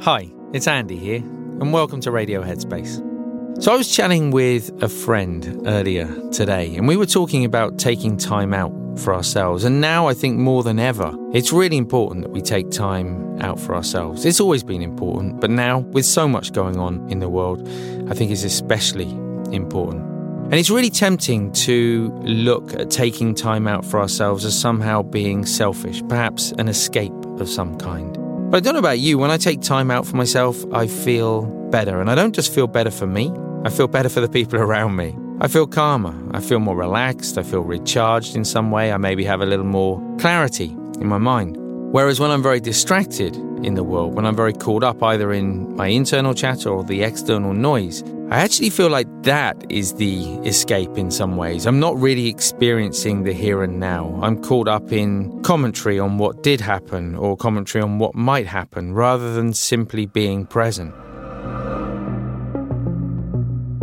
Hi, it's Andy here, and welcome to Radio Headspace. So, I was chatting with a friend earlier today, and we were talking about taking time out for ourselves. And now I think more than ever, it's really important that we take time out for ourselves. It's always been important, but now, with so much going on in the world, I think it's especially important. And it's really tempting to look at taking time out for ourselves as somehow being selfish, perhaps an escape of some kind. But I don't know about you, when I take time out for myself, I feel better. And I don't just feel better for me, I feel better for the people around me. I feel calmer, I feel more relaxed, I feel recharged in some way, I maybe have a little more clarity in my mind. Whereas when I'm very distracted in the world, when I'm very caught up either in my internal chatter or the external noise, I actually feel like that is the escape in some ways. I'm not really experiencing the here and now. I'm caught up in commentary on what did happen or commentary on what might happen rather than simply being present.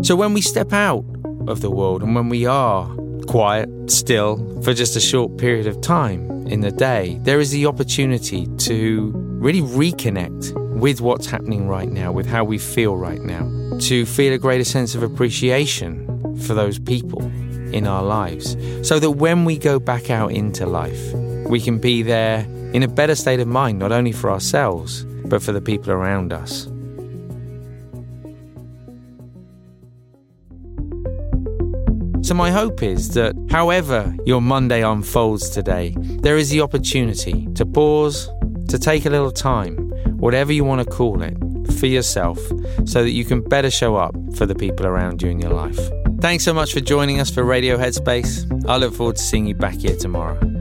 So when we step out of the world and when we are quiet, still, for just a short period of time in the day, there is the opportunity to really reconnect with what's happening right now, with how we feel right now, to feel a greater sense of appreciation for those people in our lives, so that when we go back out into life, we can be there in a better state of mind, not only for ourselves, but for the people around us. So, my hope is that however your Monday unfolds today, there is the opportunity to pause, to take a little time, whatever you want to call it, for yourself, so that you can better show up for the people around you in your life. Thanks so much for joining us for Radio Headspace. I look forward to seeing you back here tomorrow.